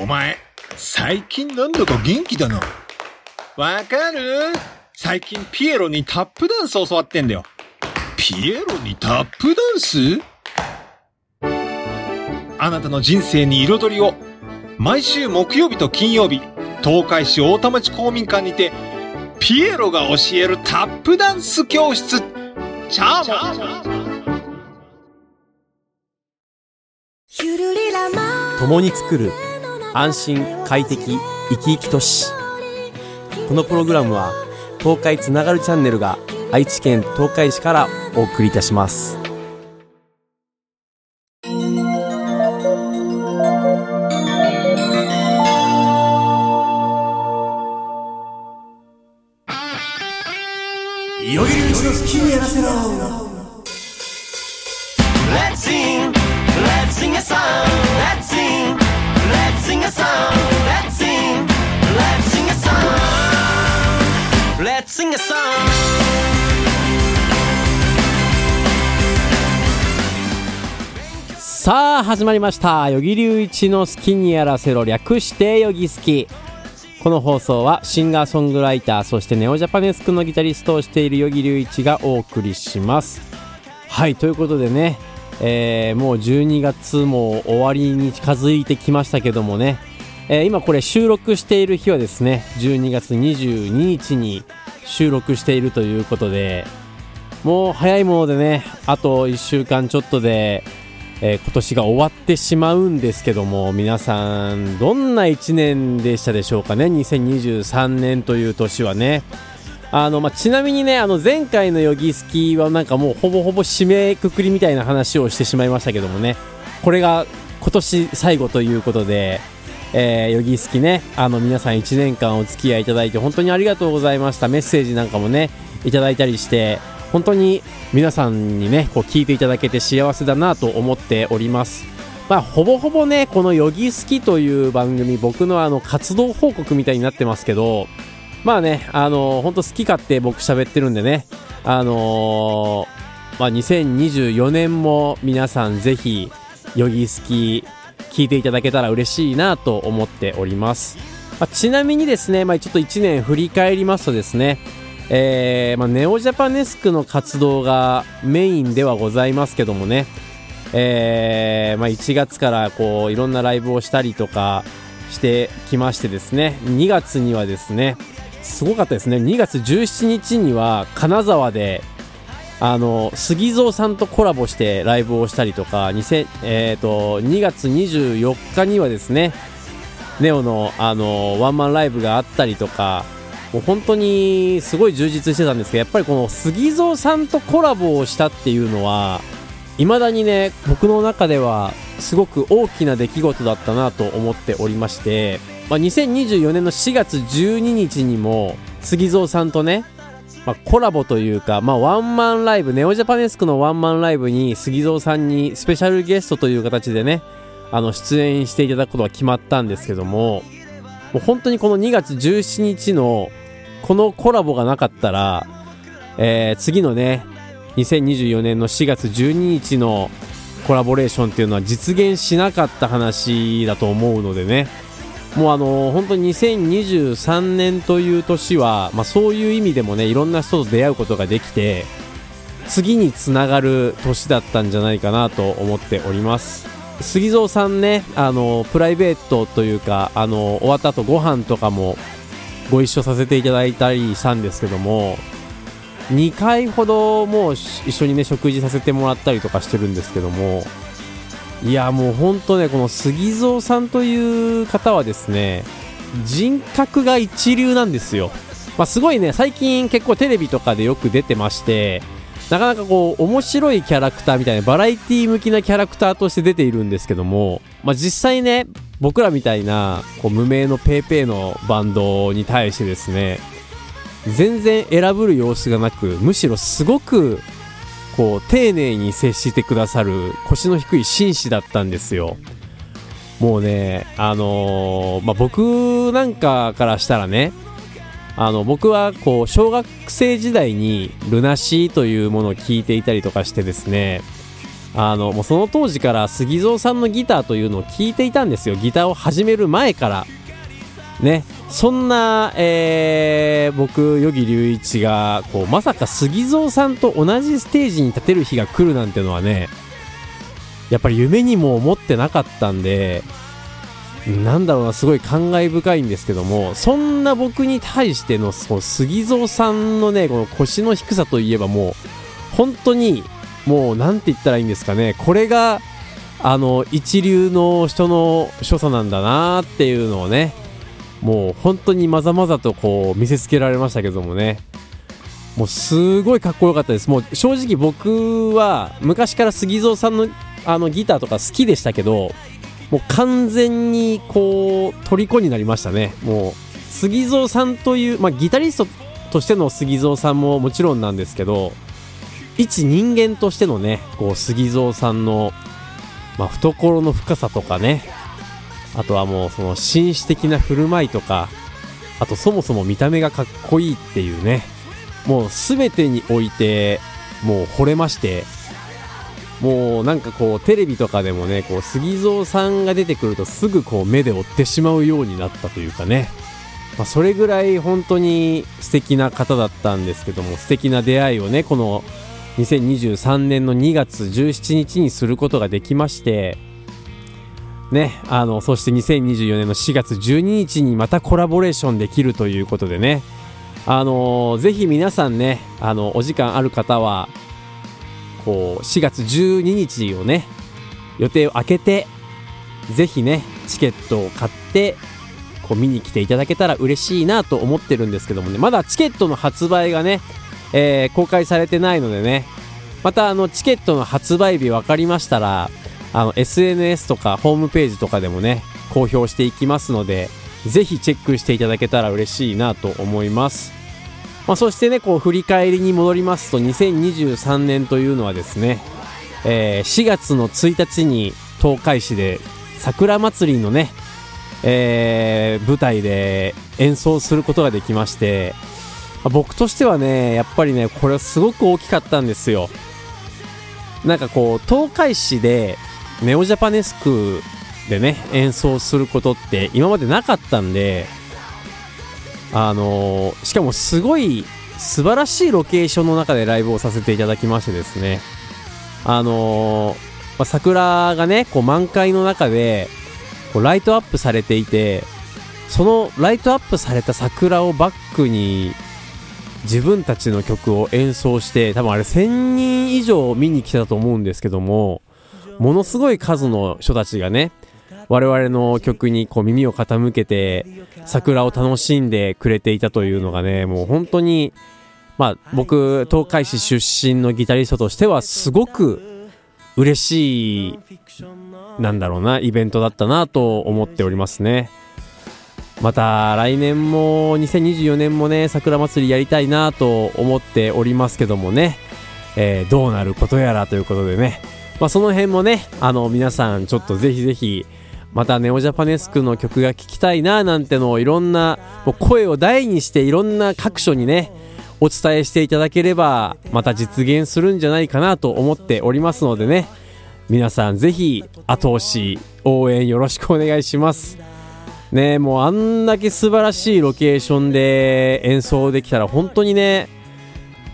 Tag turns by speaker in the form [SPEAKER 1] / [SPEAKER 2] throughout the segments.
[SPEAKER 1] お前、最近なんだか元気だな。わかる？最近ピエロにタップダンス教わってんだよ。ピエロにタップダンス？あなたの人生に彩りを。毎週木曜日と金曜日、東海市大田町公民館にて、ピエロが教えるタップダンス教室。チャーモン
[SPEAKER 2] 共に作る安心快適生き生き都市このプログラムは東海つながるチャンネルが愛知県東海市からお送りいたします。
[SPEAKER 3] いよいようちの好きにやらせろ。
[SPEAKER 4] A song.
[SPEAKER 2] さあ始まりました。与木隆一の好きにやらせろ略してよぎ好きこの放送はシンガーソングライターそしてネオジャパネスクのギタリストをしている与木隆一がお送りします。はいということでね、えーもう12月も終わりに近づいてきましたけどもね、えー今これ収録している日はですね12月22日に収録しているということでもう早いものでねあと1週間ちょっとでえー今年が終わってしまうんですけども皆さんどんな1年でしたでしょうかね？2023年という年はね。あの、まあ、ちなみにねあの前回のヨギスキはなんかもうほぼほぼ締めくくりみたいな話をしてしまいましたけどもね。これが今年最後ということでえー、ヨギスキねあの皆さん1年間お付き合いいただいて本当にありがとうございました。メッセージなんかもねいただいたりして本当に皆さんにねこう聞いていただけて幸せだなと思っております。まあほぼほぼねこの「ヨギスキ」という番組僕のあの活動報告みたいになってますけどまあねあの本当好き勝手僕喋ってるんでねあのーまあ2024年も皆さんぜひヨギスキ聞いていただけたら嬉しいなと思っております、まあちなみにですね、まあ、ちょっと1年振り返りますとですねえーまあ、ネオジャパネスクの活動がメインではございますけどもね、えーまあ、1月からこういろんなライブをしたりとかしてきましてですね2月にはですねすごかったですね。2月17日には金沢であの杉蔵さんとコラボしてライブをしたりとか2000、えー、と2月24日にはですねネオのあのワンマンライブがあったりとかもう本当にすごい充実してたんですけどやっぱりこの杉蔵さんとコラボをしたっていうのは未だにね僕の中ではすごく大きな出来事だったなと思っておりまして、まあ、2024年の4月12日にも杉蔵さんとね、まあ、コラボというか、まあ、ワンマンライブネオジャパネスクのワンマンライブに杉蔵さんにスペシャルゲストという形でねあの出演していただくことが決まったんですけどももう本当にこの2月17日のこのコラボがなかったら、えー次のね2024年の4月12日のコラボレーションっていうのは実現しなかった話だと思うのでねもうあの本当に2023年という年は、まあ、そういう意味でもねいろんな人と出会うことができて次につながる年だったんじゃないかなと思っております。杉蔵さんねあのプライベートというかあの終わった後ご飯とかもご一緒させていただいたりしたんですけども2回ほどもう一緒にね食事させてもらったりとかしてるんですけどもいやもうほんとねこの杉蔵さんという方はですね人格が一流なんですよ、まあ、すごいね最近結構テレビとかでよく出てましてなかなかこう面白いキャラクターみたいなバラエティ向きなキャラクターとして出ているんですけども、まあ、実際ね僕らみたいなこう無名の PayPay のバンドに対してですね全然選ぶる様子がなくむしろすごくこう丁寧に接してくださる腰の低い紳士だったんですよ。もうねあのーまあ、僕なんかからしたらねあの僕はこう小学生時代にルナシーというものを聞いていたりとかしてですねあのもうその当時から杉蔵さんのギターというのを聞いていたんですよ。ギターを始める前から。ね。そんな、えー僕与木隆一がこうまさか杉蔵さんと同じステージに立てる日が来るなんてのはねやっぱり夢にも思ってなかったんでなんだろうなすごい感慨深いんですけどもそんな僕に対してのその杉蔵さんのねこの腰の低さといえばもう本当にもうなんて言ったらいいんですかねこれがあの一流の人の所作なんだなっていうのをねもう本当にまざまざとこう見せつけられましたけどもね。もうすごいかっこよかったです。もう正直僕は昔から杉蔵さんのあのギターとか好きでしたけどもう完全にこう虜になりましたね。もう杉蔵さんという、まあ、ギタリストとしての杉蔵さんももちろんなんですけど一人間としてのねこう杉蔵さんの、まあ、懐の深さとかね。あとはもうその紳士的な振る舞いとかあとそもそも見た目がかっこいいっていうね。もう全てにおいてもう惚れましてもうなんかこうテレビとかでもねこう杉蔵さんが出てくるとすぐこう目で追ってしまうようになったというかね、まあ、それぐらい本当に素敵な方だったんですけども素敵な出会いをねこの2023年の2月17日にすることができましてねあのそして2024年の4月12日にまたコラボレーションできるということでね。あのーぜひ皆さんねあのお時間ある方はこう4月12日をね予定を空けてぜひねチケットを買ってこう見に来ていただけたら嬉しいなと思ってるんですけどもね。まだチケットの発売がね、えー公開されてないのでね。またあのチケットの発売日分かりましたらあの SNS とかホームページとかでもね公表していきますのでぜひチェックしていただけたら嬉しいなと思います。まあ、そしてねこう振り返りに戻りますと2023年というのはですね、えー4月の1日に東海市で桜祭りのね、えー舞台で演奏することができまして、僕としてはねやっぱりねこれはすごく大きかったんですよ。なんかこう東海市でネオジャパネスクでね演奏することって今までなかったんであのーしかもすごい素晴らしいロケーションの中でライブをさせていただきましてですね。あのーまあ桜がねこう満開の中でこうライトアップされていてそのライトアップされた桜をバックに自分たちの曲を演奏して多分あれ1000人以上見に来たと思うんですけどもものすごい数の人たちがね我々の曲にこう耳を傾けて桜を楽しんでくれていたというのがねもう本当にまあ僕東海市出身のギタリストとしてはすごく嬉しいなんだろうなイベントだったなと思っておりますね。また来年も2024年もね桜祭りやりたいなと思っておりますけどもね、えーどうなることやらということでねまあその辺もねあの皆さんちょっとぜひぜひまたネオジャパネスクの曲が聴きたいななんてのをいろんなもう声を大にしていろんな各所にねお伝えしていただければまた実現するんじゃないかなと思っておりますのでね皆さんぜひ後押し応援よろしくお願いします。ねえもうあんだけ素晴らしいロケーションで演奏できたら本当にね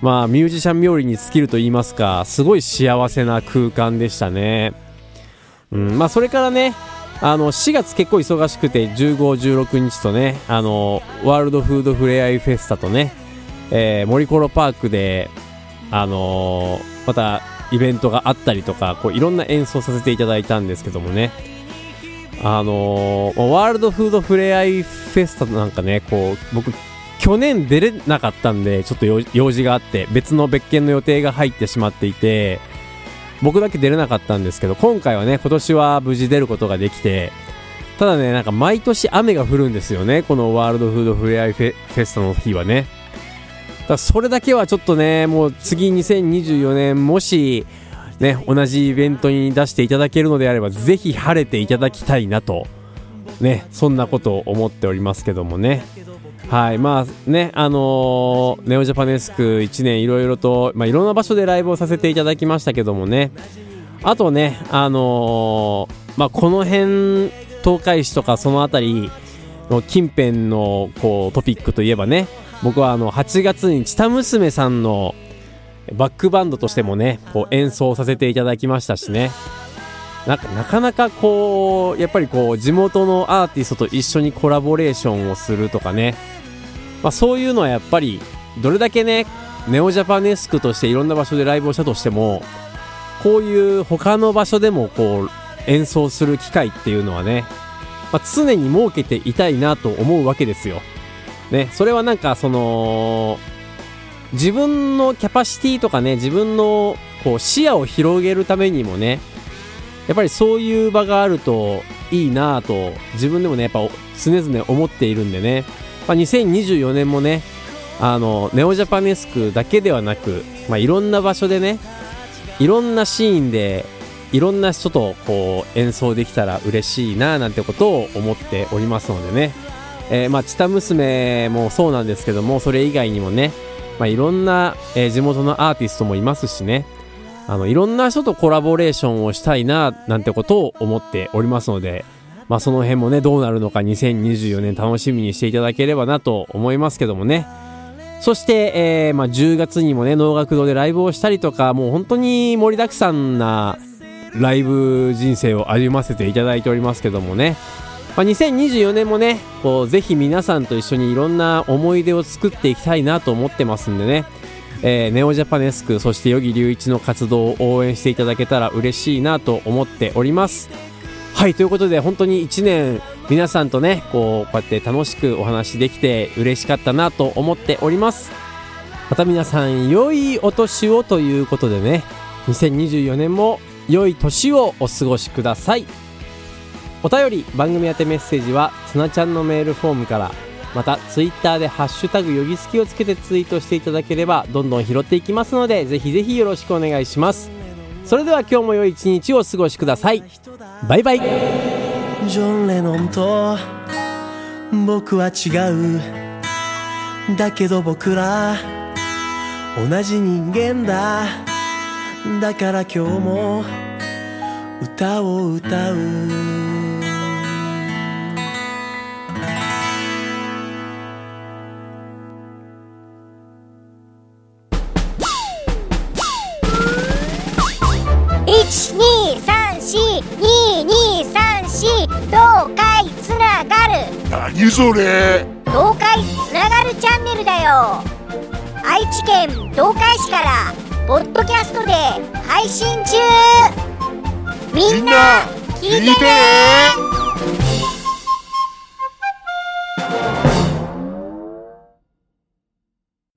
[SPEAKER 2] まあミュージシャン冥利に尽きると言いますかすごい幸せな空間でしたね。うんまあそれからねあの4月結構忙しくて15、16日とねあのワールドフードフレアイフェスタとね、えー、森コロパークであのーまたイベントがあったりとかこういろんな演奏させていただいたんですけどもね。あのーワールドフードフレアイフェスタなんかねこう僕去年出れなかったんでちょっと用事があって別の別件の予定が入ってしまっていて僕だけ出れなかったんですけど今回はね今年は無事出ることができてただねなんか毎年雨が降るんですよねこのワールドフードフレアイフェスタの日はね。だそれだけはちょっとねもう次2024年もしね同じイベントに出していただけるのであればぜひ晴れていただきたいなとねそんなことを思っておりますけどもね。はいまあねあのーネオジャパネスク1年いろいろと、まあ、いろんな場所でライブをさせていただきましたけどもね。あとねあのーまあこの辺東海市とかその辺りの近辺のこうトピックといえばね僕はあの8月にチタ娘さんのバックバンドとしてもねこう演奏させていただきましたしね。なかなかなかこうやっぱりこう地元のアーティストと一緒にコラボレーションをするとかね、まあ、そういうのはやっぱりどれだけねネオジャパネスクとしていろんな場所でライブをしたとしてもこういう他の場所でもこう演奏する機会っていうのはね、まあ、常に設けていたいなと思うわけですよ。ね、それはなんかその自分のキャパシティとかね自分のこう視野を広げるためにもねやっぱりそういう場があるといいなぁと自分でもねやっぱ常々思っているんでね、まあ、2024年もねあのネオジャパネスクだけではなく、まあ、いろんな場所でねいろんなシーンでいろんな人とこう演奏できたら嬉しいななんてことを思っておりますのでね、えーまあ、チタ娘もそうなんですけどもそれ以外にもね、まあ、いろんな、地元のアーティストもいますしね。あのいろんな人とコラボレーションをしたいななんてことを思っておりますので、まあ、その辺もねどうなるのか2024年楽しみにしていただければなと思いますけどもね。そして、えーまあ、10月にもね能楽堂でライブをしたりとかもう本当に盛りだくさんなライブ人生を歩ませていただいておりますけどもね、まあ、2024年もねこうぜひ皆さんと一緒にいろんな思い出を作っていきたいなと思ってますんでね。えーネオジャパネスクそしてヨギ隆一の活動を応援していただけたら嬉しいなと思っております。はいということで本当に1年皆さんとねこうこうやって楽しくお話できて嬉しかったなと思っております。また皆さん良いお年をということでね2024年も良い年をお過ごしください。お便り番組宛てメッセージはつなちゃんのメールフォームからまたツイッターでハッシュタグよぎすきをつけてツイートしていただければどんどん拾っていきますのでぜひぜひよろしくお願いします。それでは今日も良い一日をお過ごしください。バイバイ。
[SPEAKER 3] ジョン・レノンと僕は違う。だけど僕ら同じ人間だ。だから今日も歌を歌う。
[SPEAKER 5] 2234東海つながる。
[SPEAKER 6] 何それ？
[SPEAKER 5] 東海つながるチャンネルだよ。愛知県東海市からポッドキャストで配信中。みんな聞いてね。